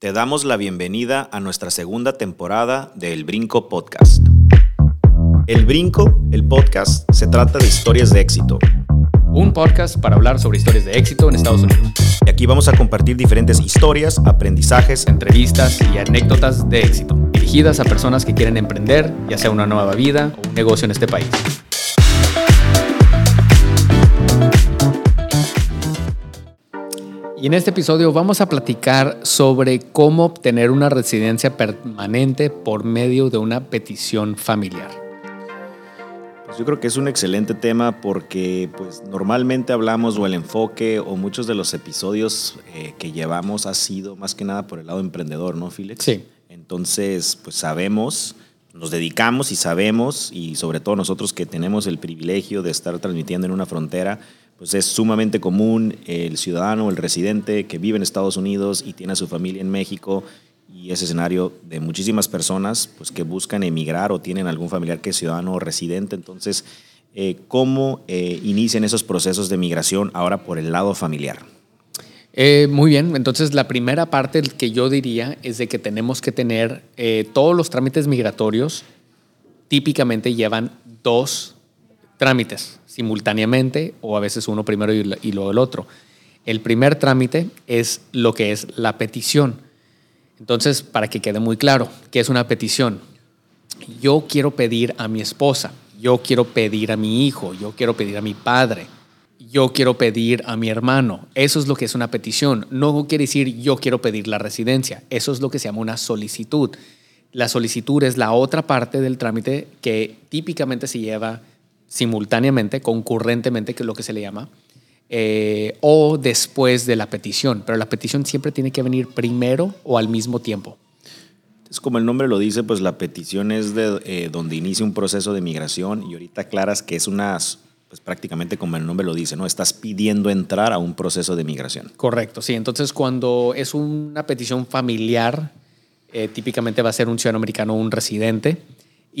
Te damos la bienvenida a nuestra segunda temporada de El Brinco Podcast. El Brinco, el podcast, se trata de historias de éxito. Un podcast para hablar sobre historias de éxito en Estados Unidos. Y aquí vamos a compartir diferentes historias, aprendizajes, Entrevistas y anécdotas de éxito, dirigidas a personas que quieren emprender, ya sea una nueva vida o un negocio en este país. Y en este episodio vamos a platicar sobre cómo obtener una residencia permanente por medio de una petición familiar. Pues yo creo que es un excelente tema porque pues normalmente hablamos o el enfoque o muchos de los episodios eh, que llevamos ha sido más que nada por el lado emprendedor, ¿no, Felix? Sí. Entonces, pues sabemos, nos dedicamos y sabemos, y sobre todo nosotros que tenemos el privilegio de estar transmitiendo en una frontera, pues es sumamente común el ciudadano, el residente que vive en Estados Unidos y tiene a su familia en México y ese escenario de muchísimas personas pues que buscan emigrar o tienen algún familiar que es ciudadano o residente. Entonces, eh, ¿cómo eh, inician esos procesos de migración ahora por el lado familiar? Eh, muy bien, entonces la primera parte que yo diría es de que tenemos que tener eh, todos los trámites migratorios típicamente llevan dos trámites simultáneamente o a veces uno primero y, y luego el otro. El primer trámite es lo que es la petición. Entonces, para que quede muy claro, ¿qué es una petición? Yo quiero pedir a mi esposa, yo quiero pedir a mi hijo, yo quiero pedir a mi padre, yo quiero pedir a mi hermano. Eso es lo que es una petición. No quiere decir yo quiero pedir la residencia. Eso es lo que se llama una solicitud. La solicitud es la otra parte del trámite que típicamente se lleva simultáneamente, concurrentemente, que es lo que se le llama, eh, o después de la petición. Pero la petición siempre tiene que venir primero o al mismo tiempo. Es como el nombre lo dice, pues la petición es de eh, donde inicia un proceso de migración y ahorita aclaras que es una, pues prácticamente como el nombre lo dice, ¿no? Estás pidiendo entrar a un proceso de migración. Correcto, sí. Entonces, cuando es una petición familiar, eh, típicamente va a ser un ciudadano americano o un residente,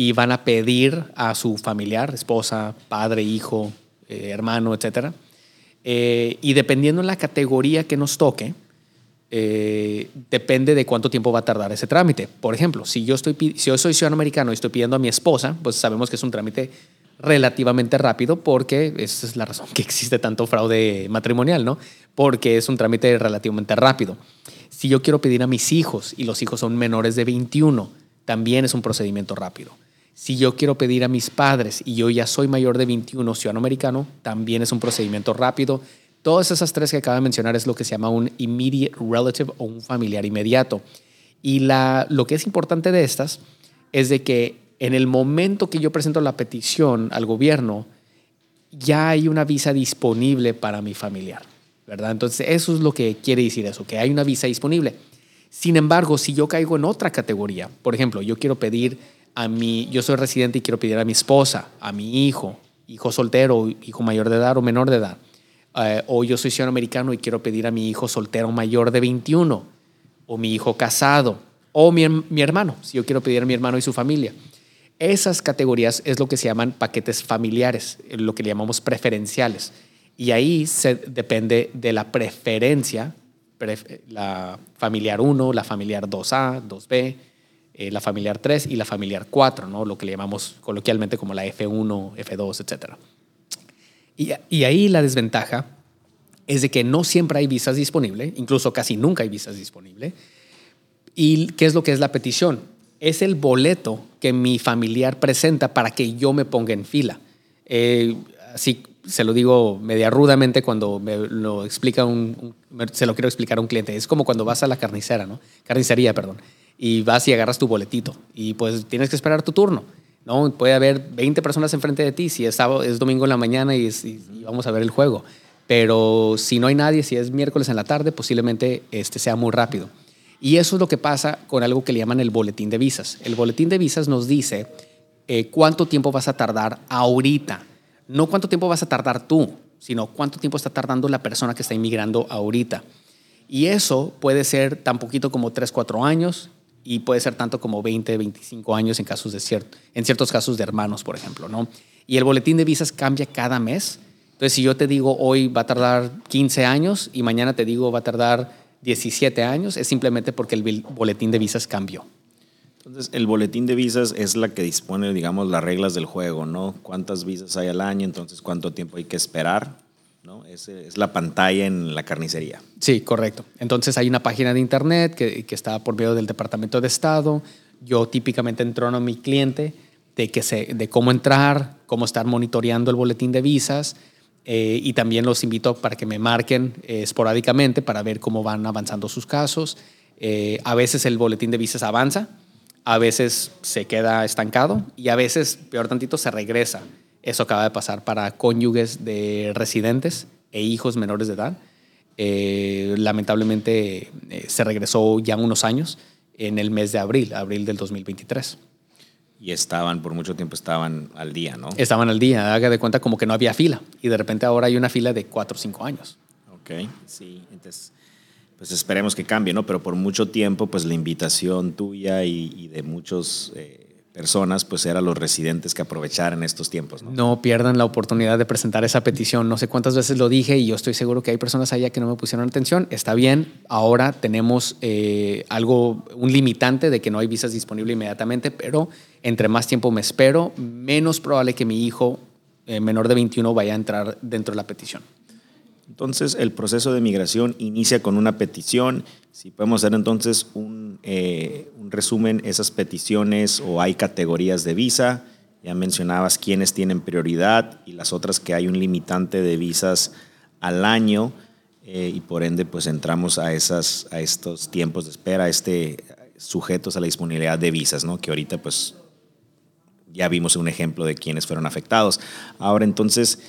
y van a pedir a su familiar, esposa, padre, hijo, eh, hermano, etcétera. Eh, y dependiendo en la categoría que nos toque, eh, depende de cuánto tiempo va a tardar ese trámite. Por ejemplo, si yo, estoy, si yo soy ciudadano americano y estoy pidiendo a mi esposa, pues sabemos que es un trámite relativamente rápido porque esa es la razón que existe tanto fraude matrimonial, ¿no? Porque es un trámite relativamente rápido. Si yo quiero pedir a mis hijos y los hijos son menores de 21, también es un procedimiento rápido. Si yo quiero pedir a mis padres y yo ya soy mayor de 21, ciudadano americano, también es un procedimiento rápido. Todas esas tres que acabo de mencionar es lo que se llama un immediate relative o un familiar inmediato. Y lo que es importante de estas es de que en el momento que yo presento la petición al gobierno, ya hay una visa disponible para mi familiar, ¿verdad? Entonces, eso es lo que quiere decir eso, que hay una visa disponible. Sin embargo, si yo caigo en otra categoría, por ejemplo, yo quiero pedir a mi, yo soy residente y quiero pedir a mi esposa, a mi hijo, hijo soltero, hijo mayor de edad o menor de edad, eh, o yo soy ciudadano americano y quiero pedir a mi hijo soltero mayor de 21, o mi hijo casado, o mi, mi hermano, si yo quiero pedir a mi hermano y su familia. Esas categorías es lo que se llaman paquetes familiares, lo que le llamamos preferenciales. Y ahí se depende de la preferencia, pref- la familiar 1, la familiar 2A, 2B, eh, la familiar 3 y la familiar 4, ¿no? lo que le llamamos coloquialmente como la F1, F2, etc. Y, ahí la desventaja es de que no siempre hay visas disponibles, incluso casi nunca hay visas disponibles. ¿Y qué es lo que es la petición? Es el boleto que mi familiar presenta para que yo me ponga en fila. Eh, así se lo digo media rudamente cuando me lo explica un, un- se lo quiero explicar a un cliente. Es como cuando vas a la carnicera, ¿no? Carnicería, perdón. Y vas y agarras tu boletito y pues tienes que esperar tu turno. ¿no? Puede haber 20 personas enfrente de ti si es, sábado, es domingo en la mañana y, es- vamos a ver el juego. Pero si no hay nadie, si es miércoles en la tarde, posiblemente este sea muy rápido. Y eso es lo que pasa con algo que le llaman el boletín de visas. El boletín de visas nos dice eh, cuánto tiempo vas a tardar ahorita. No cuánto tiempo vas a tardar tú, sino cuánto tiempo está tardando la persona que está inmigrando ahorita. Y eso puede ser tan poquito como 3, 4 años y puede ser tanto como 20, 25 años en, casos de cier- en ciertos casos de hermanos, por ejemplo. ¿no? Y el boletín de visas cambia cada mes. Entonces, si yo te digo hoy va a tardar 15 años y mañana te digo va a tardar 17 años, es simplemente porque el boletín de visas cambió. Entonces, el boletín de visas es la que dispone, digamos, las reglas del juego, ¿no? ¿Cuántas visas hay al año? Entonces, ¿cuánto tiempo hay que esperar? Es, la pantalla en la carnicería. Sí, correcto. Entonces, hay una página de internet que, que está por medio del Departamento de Estado. Yo típicamente entro a mi cliente de, que se, de cómo entrar, cómo estar monitoreando el boletín de visas. Eh, y también los invito para que me marquen eh, esporádicamente para ver cómo van avanzando sus casos. Eh, a veces el boletín de visas avanza, a veces se queda estancado y a veces, peor tantito, se regresa. Eso acaba de pasar para cónyuges de residentes e hijos menores de edad. Eh, lamentablemente eh, se regresó ya unos años en el mes de abril, abril del 2023. Y estaban, por mucho tiempo estaban al día, ¿no? Estaban al día, haga de cuenta como que no había fila. Y de repente ahora hay una fila de cuatro o cinco años. Ok, sí. Entonces, pues esperemos que cambie, ¿no? Pero por mucho tiempo, pues la invitación tuya y, de muchas eh, personas, pues era los residentes que aprovecharan estos tiempos, ¿no? No pierdan la oportunidad de presentar esa petición. No sé cuántas veces lo dije y yo estoy seguro que hay personas allá que no me pusieron atención. Está bien, ahora tenemos eh, algo, un limitante de que no hay visas disponibles inmediatamente, pero entre más tiempo me espero, menos probable que mi hijo eh, menor de 21 vaya a entrar dentro de la petición. Entonces, el proceso de migración inicia con una petición. Si podemos hacer entonces un, eh, un, resumen, esas peticiones o hay categorías de visa. Ya mencionabas quiénes tienen prioridad y las otras que hay un limitante de visas al año eh, y por ende pues entramos a, esas, a estos tiempos de espera, este, sujetos a la disponibilidad de visas, ¿no? que ahorita pues ya vimos un ejemplo de quiénes fueron afectados. Ahora entonces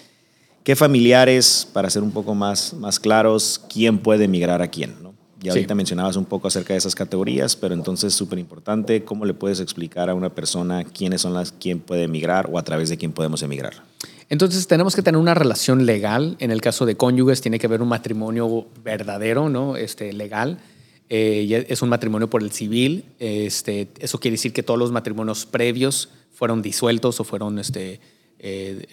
¿Qué familiares, para ser un poco más, más claros, quién puede migrar a quién? ¿no? Ya ahorita mencionabas un poco acerca de esas categorías, pero entonces súper importante, ¿cómo le puedes explicar a una persona quiénes son las, quién puede emigrar o a través de quién podemos emigrar? Entonces tenemos que tener una relación legal. En el caso de cónyuges tiene que haber un matrimonio verdadero, ¿no? Este, legal. Eh, es un matrimonio por el civil. Este, eso quiere decir que todos los matrimonios previos fueron disueltos o fueron este, eh,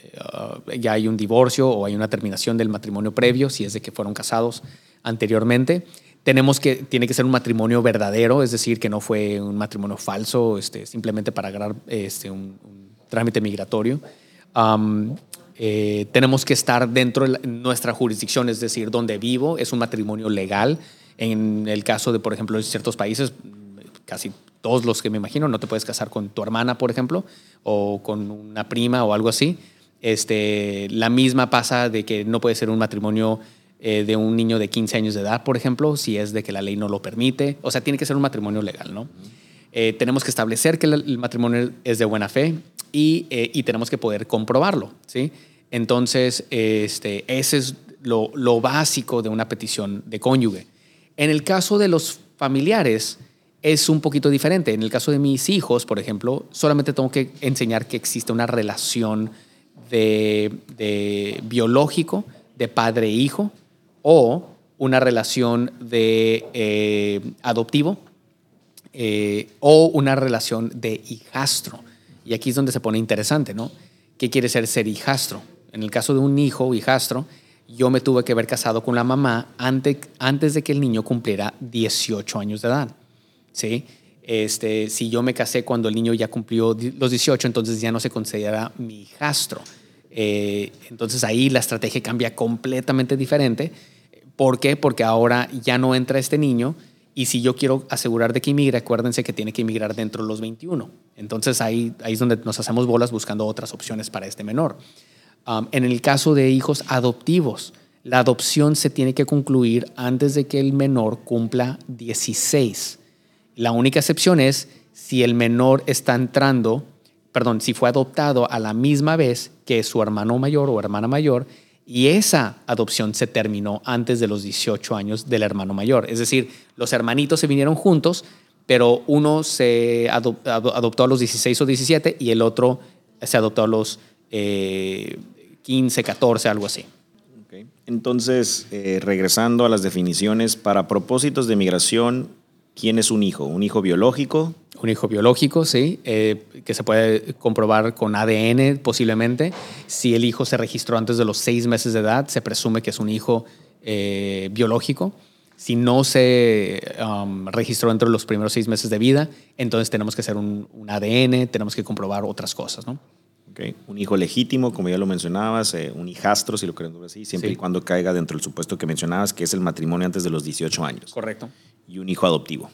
ya hay un divorcio o hay una terminación del matrimonio previo, si es de que fueron casados anteriormente. Tenemos que, tiene que ser un matrimonio verdadero, es decir, que no fue un matrimonio falso, este, simplemente para ganar este, un, trámite migratorio. Eh, tenemos que estar dentro de nuestra jurisdicción, es decir, donde vivo, es un matrimonio legal. En el caso de, por ejemplo, en ciertos países, casi todos los que me imagino, no te puedes casar con tu hermana, por ejemplo, o con una prima o algo así. Este, la misma pasa de que no puede ser un matrimonio eh, de un niño de 15 años de edad, por ejemplo, si es de que la ley no lo permite. O sea, tiene que ser un matrimonio legal, ¿no? Eh, tenemos que establecer que el matrimonio es de buena fe y, eh, y tenemos que poder comprobarlo, ¿sí? Entonces, este, ese es lo, lo básico de una petición de cónyuge. En el caso de los familiares, es un poquito diferente. En el caso de mis hijos, por ejemplo, solamente tengo que enseñar que existe una relación de, biológico, de padre e hijo, o una relación de eh, adoptivo, eh, o una relación de hijastro. Y aquí es donde se pone interesante, ¿no? ¿Qué quiere ser ser hijastro? En el caso de un hijo o hijastro, yo me tuve que haber casado con la mamá antes, antes de que el niño cumpliera 18 años de edad. ¿Sí? Este, si yo me casé cuando el niño ya cumplió los 18, entonces ya no se considera mi hijastro. Eh, entonces ahí la estrategia cambia completamente diferente. ¿Por qué? Porque ahora ya no entra este niño y si yo quiero asegurar de que inmigre, acuérdense que tiene que inmigrar dentro de los 21. Entonces ahí, ahí es donde nos hacemos bolas buscando otras opciones para este menor. En el caso de hijos adoptivos, la adopción se tiene que concluir antes de que el menor cumpla 16. La única excepción es si el menor está entrando, perdón, si fue adoptado a la misma vez que su hermano mayor o hermana mayor y esa adopción se terminó antes de los 18 años del hermano mayor. Es decir, los hermanitos se vinieron juntos, pero uno se adoptó a los 16 o 17 y el otro se adoptó a los 15, 14, algo así. Entonces, eh, regresando a las definiciones, para propósitos de migración, ¿Quién es un hijo? ¿Un hijo biológico? Un hijo biológico, sí, eh, que se puede comprobar con ADN posiblemente. Si el hijo se registró antes de los seis meses de edad, se presume que es un hijo eh, biológico. Si no se um, registró dentro de los primeros seis meses de vida, entonces tenemos que hacer un, un ADN, tenemos que comprobar otras cosas, ¿no? Okay. Un hijo legítimo, como ya lo mencionabas, eh, un hijastro, si lo queremos decir, siempre Sí. y cuando caiga dentro del supuesto que mencionabas, que es el matrimonio antes de los 18 años. Correcto. Y un hijo adoptivo.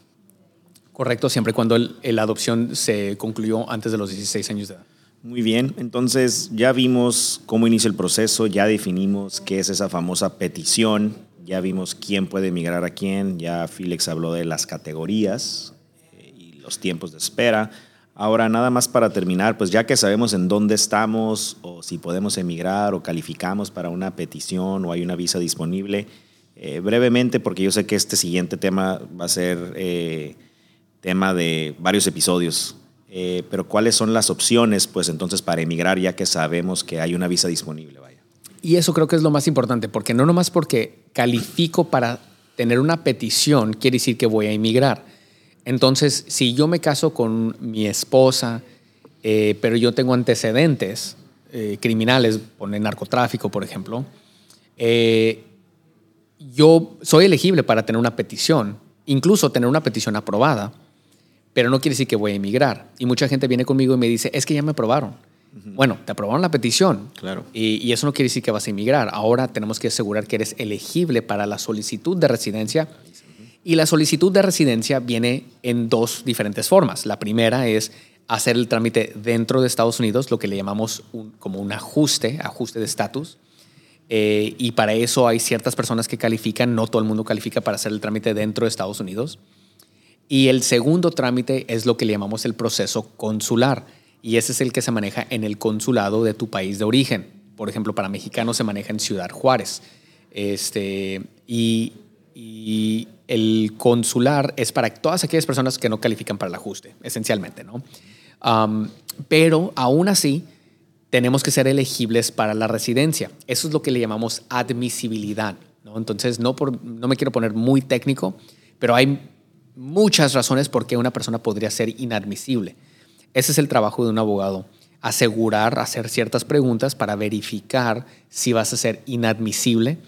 Correcto, siempre cuando el- la adopción se concluyó antes de los 16 años de edad. Muy bien, entonces ya vimos cómo inicia el proceso, ya definimos qué es esa famosa petición, ya vimos quién puede emigrar a quién, ya Felix habló de las categorías eh, y los tiempos de espera. Ahora, nada más para terminar, pues ya que sabemos en dónde estamos o si podemos emigrar o calificamos para una petición o hay una visa disponible, eh, brevemente, porque yo sé que este siguiente tema va a ser eh, tema de varios episodios. Eh, pero ¿cuáles son las opciones, pues entonces, para emigrar ya que sabemos que hay una visa disponible? Vaya. Y eso creo que es lo más importante, porque no nomás porque califico para tener una petición quiere decir que voy a emigrar. Entonces, si yo me caso con mi esposa, eh, pero yo tengo antecedentes eh, criminales, pone narcotráfico, por ejemplo, eh, yo soy elegible para tener una petición, incluso tener una petición aprobada, pero no quiere decir que voy a emigrar. Y mucha gente viene conmigo y me dice, es que ya me aprobaron. Bueno, te aprobaron la petición. Claro. Y, y eso no quiere decir que vas a emigrar. Ahora tenemos que asegurar que eres elegible para la solicitud de residencia. Y la solicitud de residencia viene en dos diferentes formas. La primera es hacer el trámite dentro de Estados Unidos, lo que le llamamos un- como un ajuste, ajuste de estatus. Eh, y para eso hay ciertas personas que califican, no todo el mundo califica para hacer el trámite dentro de Estados Unidos. Y el segundo trámite es lo que le llamamos el proceso consular. Y ese es el que se maneja en el consulado de tu país de origen. Por ejemplo, para mexicanos se maneja en Ciudad Juárez. Este, y, y el consular es para todas aquellas personas que no califican para el ajuste, esencialmente, ¿no? Um, pero aún así, tenemos que ser elegibles para la residencia. Eso es lo que le llamamos admisibilidad. Entonces, no me quiero poner muy técnico, pero hay muchas razones por qué una persona podría ser inadmisible. Ese es el trabajo de un abogado, asegurar, hacer ciertas preguntas para verificar si vas a ser inadmisible.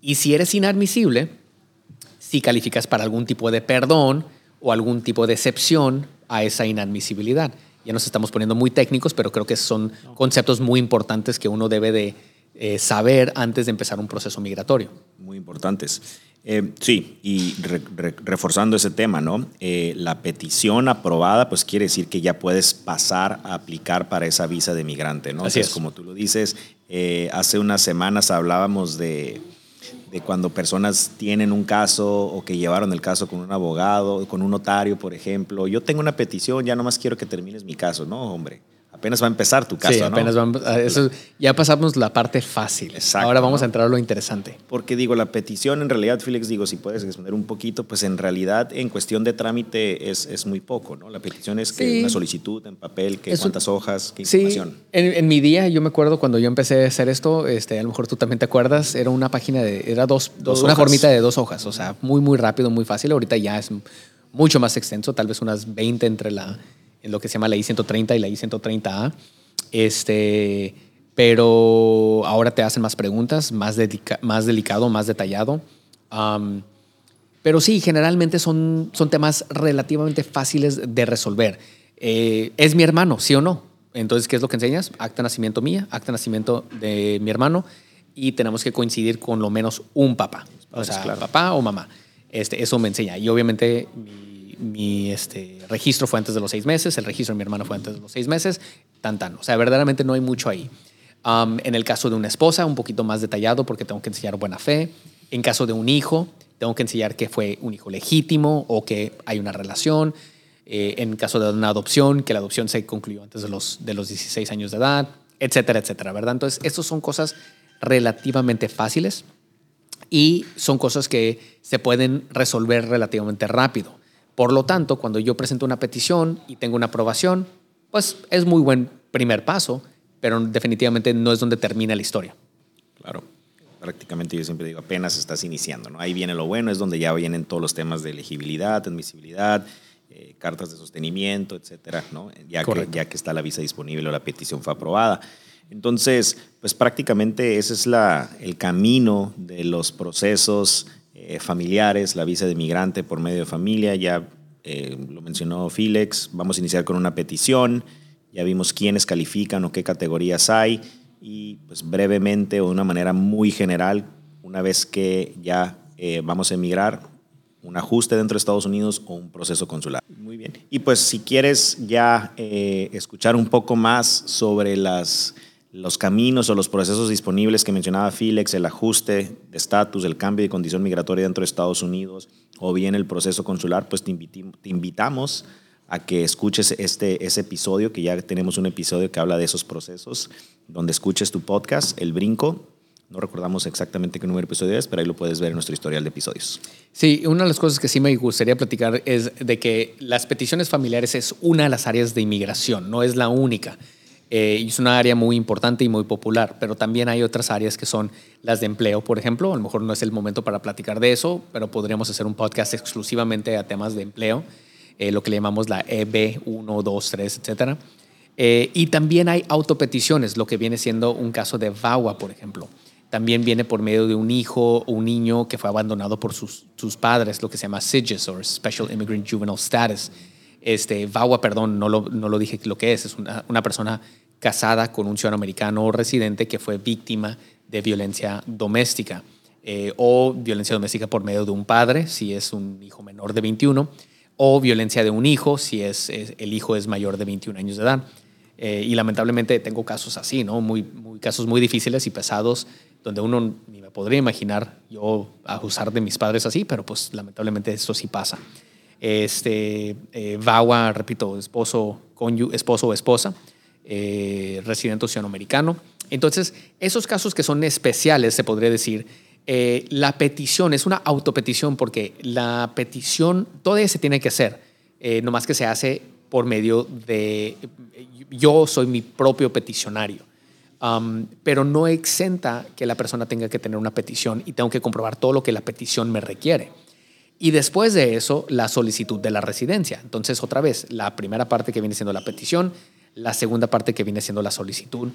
Y si eres inadmisible, si calificas para algún tipo de perdón o algún tipo de excepción a esa inadmisibilidad. Ya nos estamos poniendo muy técnicos, pero creo que son conceptos muy importantes que uno debe de eh, saber antes de empezar un proceso migratorio. Muy importantes. Eh, sí, y re- re- reforzando ese tema, ¿no? Eh, la petición aprobada, pues quiere decir que ya puedes pasar a aplicar para esa visa de migrante, ¿no? Así Entonces, es. como tú lo dices, hace unas semanas hablábamos de, de cuando personas tienen un caso o que llevaron el caso con un abogado, con un notario, por ejemplo. Yo tengo una petición, ya nomás quiero que termines mi caso, ¿no, hombre? Apenas va a empezar tu caso, sí, ¿no? apenas vamos, a eso, ya pasamos la parte fácil. Exacto, Ahora vamos ¿no? a entrar a lo interesante. Porque digo, la petición en realidad, Félix, digo, si puedes responder un poquito, pues en realidad en cuestión de trámite es, es muy poco, ¿no? La petición es que Sí. una solicitud en papel, que cuántas hojas, qué Sí, información. en, en mi día, yo me acuerdo cuando yo empecé a hacer esto, este, a lo mejor tú también te acuerdas, era una página de, era dos, Dos una hojas. formita de dos hojas, o sea, muy, muy rápido, muy fácil. Ahorita ya es mucho más extenso, tal vez unas 20 entre la, en lo que se llama la I-130 y la I-130A. Este, pero ahora te hacen más preguntas, más, dedica- más delicado, más detallado. Am, pero sí, generalmente son, son temas relativamente fáciles de resolver. Eh, ¿Es mi hermano, sí o no? Entonces, ¿qué es lo que enseñas? Acta de nacimiento mía, acta de nacimiento de mi hermano y tenemos que coincidir con lo menos un papá. O sea, claro. papá o mamá. Este, eso me enseña. Y obviamente mi, mi, este, registro fue antes de los seis meses, el registro de mi hermano fue antes de los seis meses, tan tan. O sea, verdaderamente no hay mucho ahí. Um, en el caso de una esposa, un poquito más detallado porque tengo que enseñar buena fe. En caso de un hijo, tengo que enseñar que fue un hijo legítimo o que hay una relación. Eh, en caso de una adopción, que la adopción se concluyó antes de los, de los 16 años de edad, etcétera, etcétera, ¿verdad? Entonces, estas son cosas relativamente fáciles y son cosas que se pueden resolver relativamente rápido. Por lo tanto, cuando yo presento una petición y tengo una aprobación, pues es muy buen primer paso, pero definitivamente no es donde termina la historia. Claro. Prácticamente yo siempre digo, apenas estás iniciando, ¿no? Ahí viene lo bueno, es donde ya vienen todos los temas de elegibilidad, admisibilidad, eh, cartas de sostenimiento, etcétera, ¿no? Ya que, ya que está la visa disponible o la petición fue aprobada. Entonces, pues prácticamente ese es la, el camino de los procesos eh, familiares, la visa de migrante por medio de familia, ya eh, lo mencionó Filex, vamos a iniciar con una petición, ya vimos quiénes califican o qué categorías hay y pues brevemente o de una manera muy general, una vez que ya eh, vamos a emigrar, un ajuste dentro de Estados Unidos o un proceso consular. Muy bien. Y pues si quieres ya escuchar un poco más sobre las los caminos o los procesos disponibles que mencionaba Filex, el ajuste de estatus, el cambio de condición migratoria dentro de Estados Unidos o bien el proceso consular, pues te, invitamos a que escuches este, ese episodio, que ya tenemos un episodio que habla de esos procesos, donde escuches tu podcast, El Brinco. No recordamos exactamente qué número de episodio es, pero ahí lo puedes ver en nuestro historial de episodios. Sí, una de las cosas que sí me gustaría platicar es de que las peticiones familiares es una de las áreas de inmigración, no es la única. Eh, es una área muy importante y muy popular, pero también hay otras áreas que son las de empleo, por ejemplo. A lo mejor no es el momento para platicar de eso, pero podríamos hacer un podcast exclusivamente a temas de empleo, eh, lo que le llamamos la EB 1, 2, 3, etc. y también hay autopeticiones, lo que viene siendo un caso de VAWA, por ejemplo. También viene por medio de un hijo o un niño que fue abandonado por sus, sus padres, lo que se llama SIGIS o Special Immigrant Juvenile Status. Este, VAWA, perdón, no lo, no lo dije lo que es, es una, una persona casada con un ciudadano americano o residente que fue víctima de violencia doméstica eh, o violencia doméstica por medio de un padre, si es un hijo menor de 21, o violencia de un hijo, si es, el hijo es mayor de 21 años de edad. Eh, y lamentablemente tengo casos así, ¿no? Muy, muy, casos muy difíciles y pesados, donde uno ni me podría imaginar yo abusar de mis padres así, pero pues lamentablemente eso sí pasa este, eh, VAWA, repito, esposo, esposo o esposa, eh, residente americano. Entonces, esos casos que son especiales, se podría decir, eh, la petición es una autopetición porque la petición todavía se tiene que hacer, eh, nomás que se hace por medio de, yo soy mi propio peticionario. Um, pero no exenta que la persona tenga que tener una petición y tengo que comprobar todo lo que la petición me requiere. Y después de eso, la solicitud de la residencia. Entonces, otra vez, la primera parte que viene siendo la petición, la segunda parte que viene siendo la solicitud.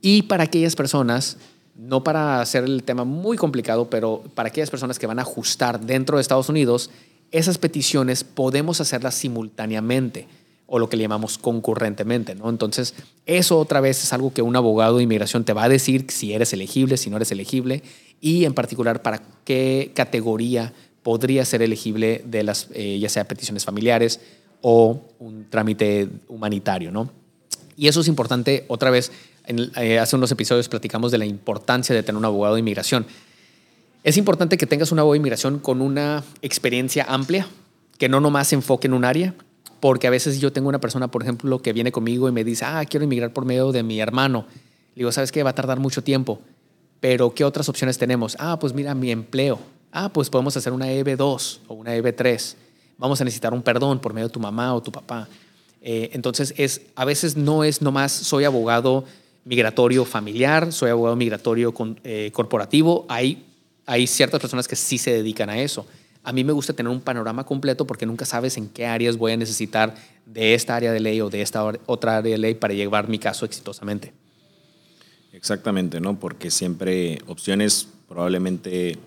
Y para aquellas personas, no para hacer el tema muy complicado, pero para aquellas personas que van a ajustar dentro de Estados Unidos, esas peticiones podemos hacerlas simultáneamente o lo que le llamamos concurrentemente, ¿no? Entonces, eso otra vez es algo que un abogado de inmigración te va a decir si eres elegible, si no eres elegible y en particular para qué categoría podría ser elegible de las, eh, ya sea peticiones familiares o un trámite humanitario, ¿no? Y eso es importante, otra vez, eh, hace unos episodios platicamos de la importancia de tener un abogado de inmigración. Es importante que tengas un abogado de inmigración con una experiencia amplia, que no nomás se enfoque en un área, porque a veces yo tengo una persona, por ejemplo, que viene conmigo y me dice, ah, quiero inmigrar por medio de mi hermano. Le digo, ¿sabes qué? Va a tardar mucho tiempo, pero ¿qué otras opciones tenemos? Ah, pues mira, mi empleo Ah, pues podemos hacer una EB2 o una EB3. Vamos a necesitar un perdón por medio de tu mamá o tu papá. Eh, entonces, es, a veces no es nomás soy abogado migratorio familiar, soy abogado migratorio eh, corporativo. Hay, hay ciertas personas que sí se dedican a eso. A mí me gusta tener un panorama completo porque nunca sabes en qué áreas voy a necesitar de esta área de ley o de esta otra área de ley para llevar mi caso exitosamente. Exactamente, ¿no? Porque siempre opciones probablemente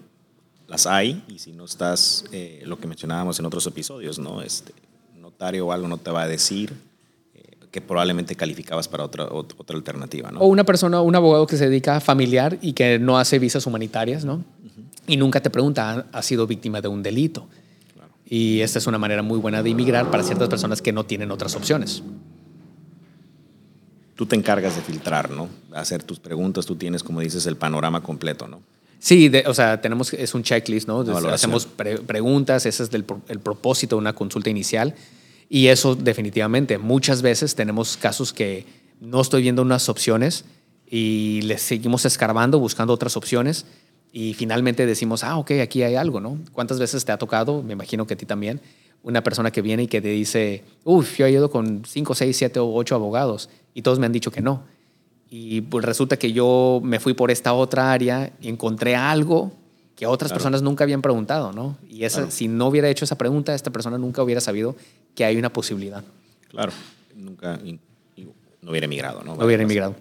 las hay y si no estás, eh, lo que mencionábamos en otros episodios, ¿no? Este, notario o algo no te va a decir eh, que probablemente calificabas para otra, otra alternativa, ¿no? O una persona, un abogado que se dedica a familiar y que no hace visas humanitarias, ¿no? Y nunca te pregunta, ¿ha sido víctima de un delito? Y esta es una manera muy buena de inmigrar para ciertas personas que no tienen otras opciones. Tú te encargas de filtrar, ¿no? Hacer tus preguntas, tú tienes, como dices, el panorama completo, ¿no? Sí, o sea, tenemos, es un checklist, ¿no? hacemos preguntas, ese es el, propósito de una consulta inicial. Y eso definitivamente, muchas veces tenemos casos que no estoy viendo unas opciones y les seguimos escarbando, buscando otras opciones y finalmente decimos, ah, ok, aquí hay algo, ¿no? ¿Cuántas veces te ha tocado, me imagino que a ti también, una persona que viene y que te dice, uff, yo he ido con 5, 6, 7 o 8 abogados y todos me han dicho que no? Y pues resulta que yo me fui por esta otra área y encontré algo que otras personas nunca habían preguntado, ¿no? Y esa, si no hubiera hecho esa pregunta, esta persona nunca hubiera sabido que hay una posibilidad. Claro, nunca no hubiera emigrado, ¿no? No hubiera emigrado.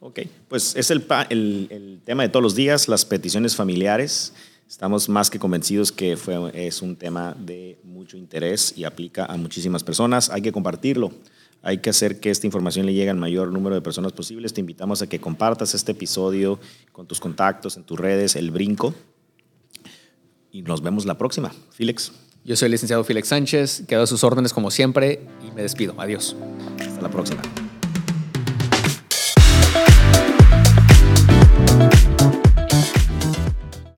Ok, pues es el, el, el, tema de todos los días, las peticiones familiares. Estamos más que convencidos que fue, es un tema de mucho interés y aplica a muchísimas personas. Hay que compartirlo. Hay que hacer que esta información le llegue al mayor número de personas posibles. Te invitamos a que compartas este episodio con tus contactos, en tus redes, El Brinco. Y nos vemos la próxima. Félix. Yo soy el licenciado Félix Sánchez. Quedo a sus órdenes como siempre y me despido. Adiós. Hasta la próxima.